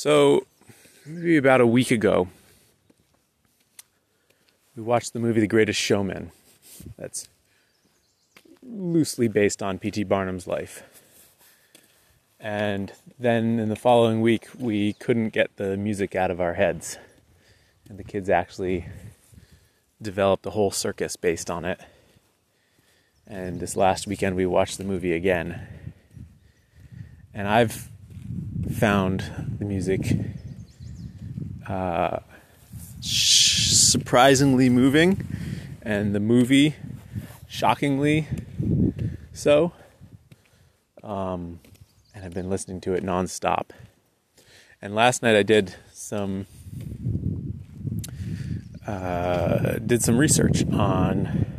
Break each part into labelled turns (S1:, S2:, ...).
S1: So, maybe about a week ago, we watched the movie The Greatest Showman. That's loosely based on P.T. Barnum's life. And then in the following week, we couldn't get the music out of our heads. And the kids actually developed a whole circus based on it. And this last weekend, we watched the movie again. And I've found the music uh, surprisingly moving, and the movie shockingly so. Um, and I've been listening to it nonstop. And last night I did some uh, did some research on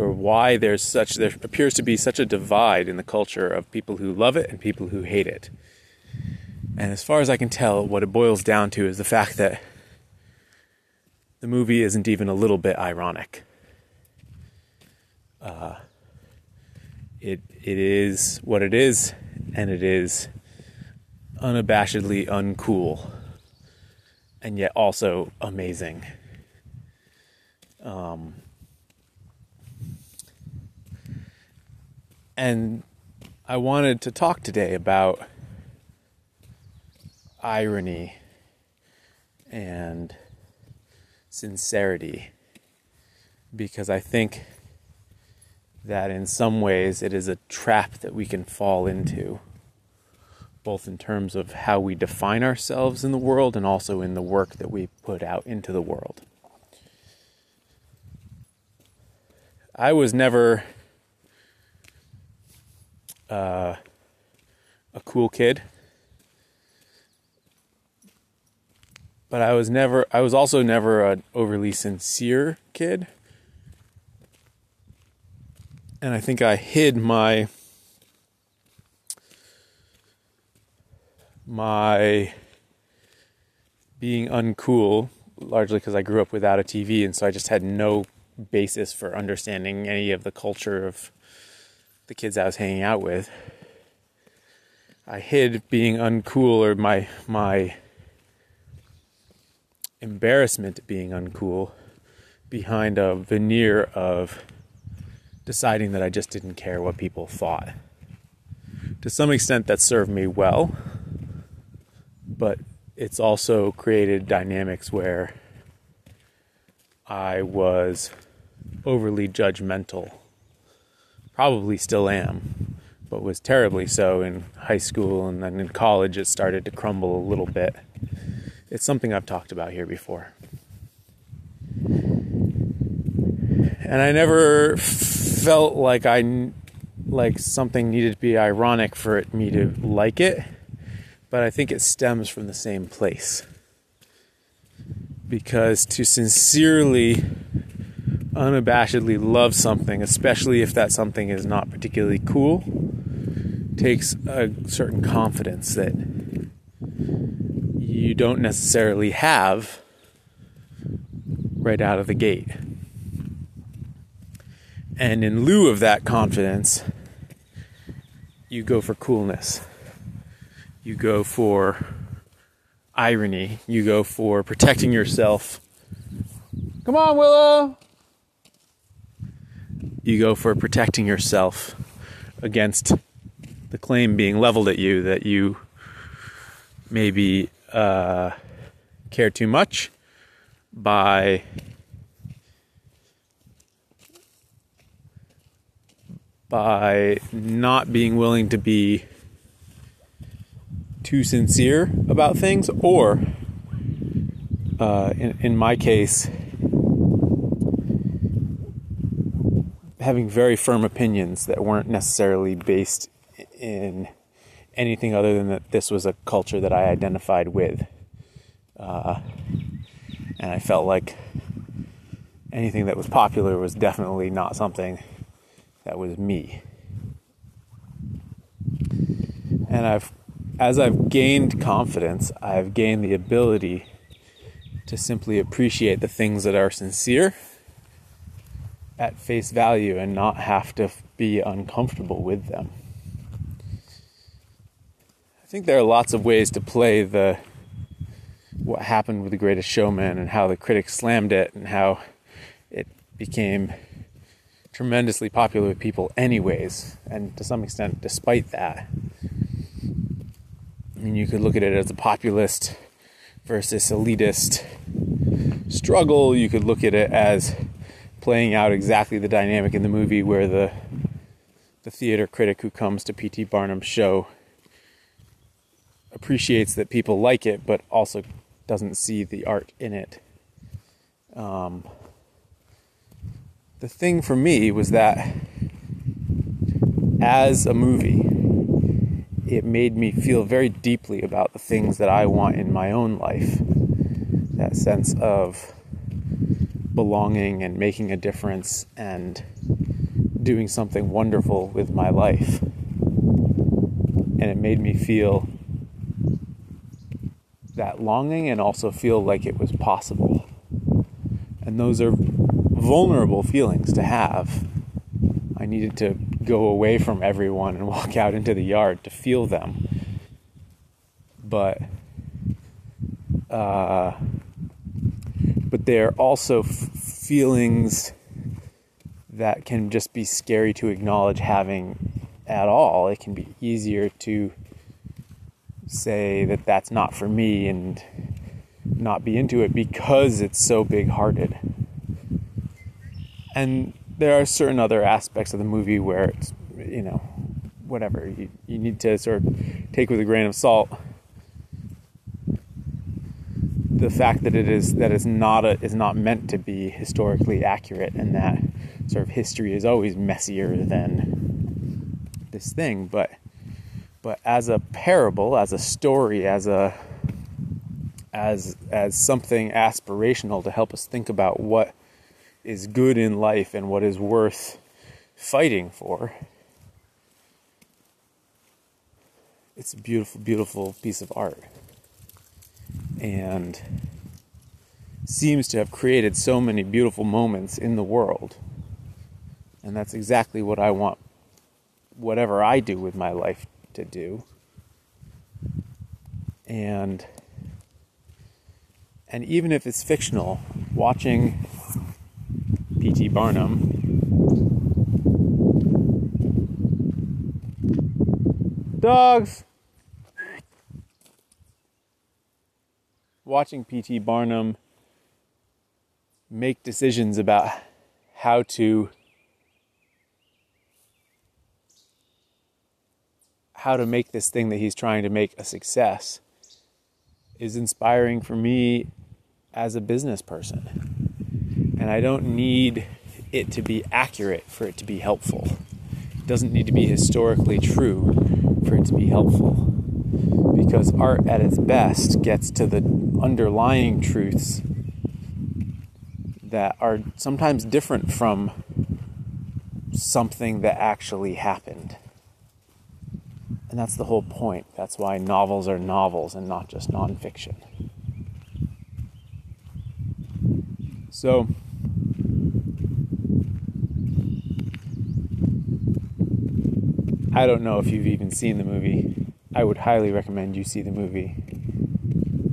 S1: sort of why there's such there appears to be such a divide in the culture of people who love it and people who hate it. And as far as I can tell, what it boils down to is the fact that the movie isn't even a little bit ironic. Uh, it it is what it is, and it is unabashedly uncool, and yet also amazing. Um, and I wanted to talk today about irony and sincerity because I think that in some ways it is a trap that we can fall into, both in terms of how we define ourselves in the world and also in the work that we put out into the world. I was never uh, a cool kid. But I was never I was also never an overly sincere kid and I think I hid my my being uncool largely because I grew up without a TV and so I just had no basis for understanding any of the culture of the kids I was hanging out with. I hid being uncool or my my embarrassment at being uncool behind a veneer of deciding that I just didn't care what people thought. To some extent, that served me well, but it's also created dynamics where I was overly judgmental. Probably still am, but was terribly so in high school and then in college it started to crumble a little bit. It's something I've talked about here before. And I never felt like I like something needed to be ironic for it, me to like it, but I think it stems from the same place. Because to sincerely, unabashedly love something, especially if that something is not particularly cool, takes a certain confidence that you don't necessarily have right out of the gate. And in lieu of that confidence, you go for coolness. You go for irony. You go for protecting yourself. Come on, Willow! You go for protecting yourself against the claim being leveled at you that you maybe uh, care too much by by not being willing to be too sincere about things, or uh, in, in my case, having very firm opinions that weren't necessarily based in anything other than that this was a culture that I identified with. Uh, and I felt like anything that was popular was definitely not something that was me. And I've as I've gained confidence, I've gained the ability to simply appreciate the things that are sincere at face value and not have to be uncomfortable with them. I think there are lots of ways to play the what happened with the greatest showman and how the critics slammed it and how it became tremendously popular with people anyways and to some extent despite that I mean you could look at it as a populist versus elitist struggle you could look at it as playing out exactly the dynamic in the movie where the the theater critic who comes to P.T. Barnum's show appreciates that people like it, but also doesn't see the art in it. Um, the thing for me was that as a movie, it made me feel very deeply about the things that I want in my own life. That sense of belonging and making a difference and doing something wonderful with my life. And it made me feel that longing and also feel like it was possible. And those are vulnerable feelings to have. I needed to go away from everyone and walk out into the yard to feel them. But uh, but they're also f- feelings that can just be scary to acknowledge having at all. It can be easier to say that that's not for me and not be into it because it's so big hearted. And there are certain other aspects of the movie where it's, you know, whatever, you, you need to sort of take with a grain of salt the fact that it is that it's not a, is not meant to be historically accurate and that sort of history is always messier than this thing but but as a parable, as a story, as a as as something aspirational to help us think about what is good in life and what is worth fighting for. It's a beautiful, beautiful piece of art. And seems to have created so many beautiful moments in the world. And that's exactly what I want whatever I do with my life to do. And and even if it's fictional, watching P.T. Barnum dogs watching P.T. Barnum make decisions about how to how to make this thing that he's trying to make a success is inspiring for me as a business person. And I don't need it to be accurate for it to be helpful. It doesn't need to be historically true for it to be helpful. Because art at its best gets to the underlying truths that are sometimes different from something that actually happened. And that's the whole point. That's why novels are novels and not just nonfiction. So, I don't know if you've even seen the movie. I would highly recommend you see the movie.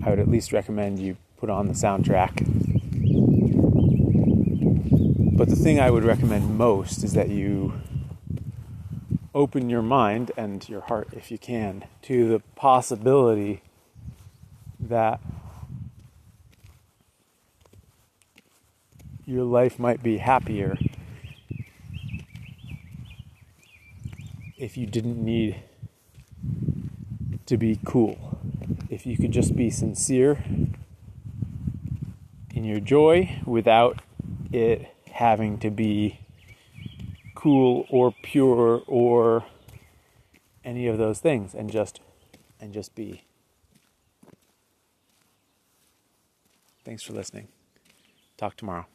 S1: I would at least recommend you put on the soundtrack. But the thing I would recommend most is that you open your mind and your heart, if you can, to the possibility that your life might be happier if you didn't need to be cool. If you could just be sincere in your joy without it having to be cool or pure or any of those things and just and just be. Thanks for listening. Talk tomorrow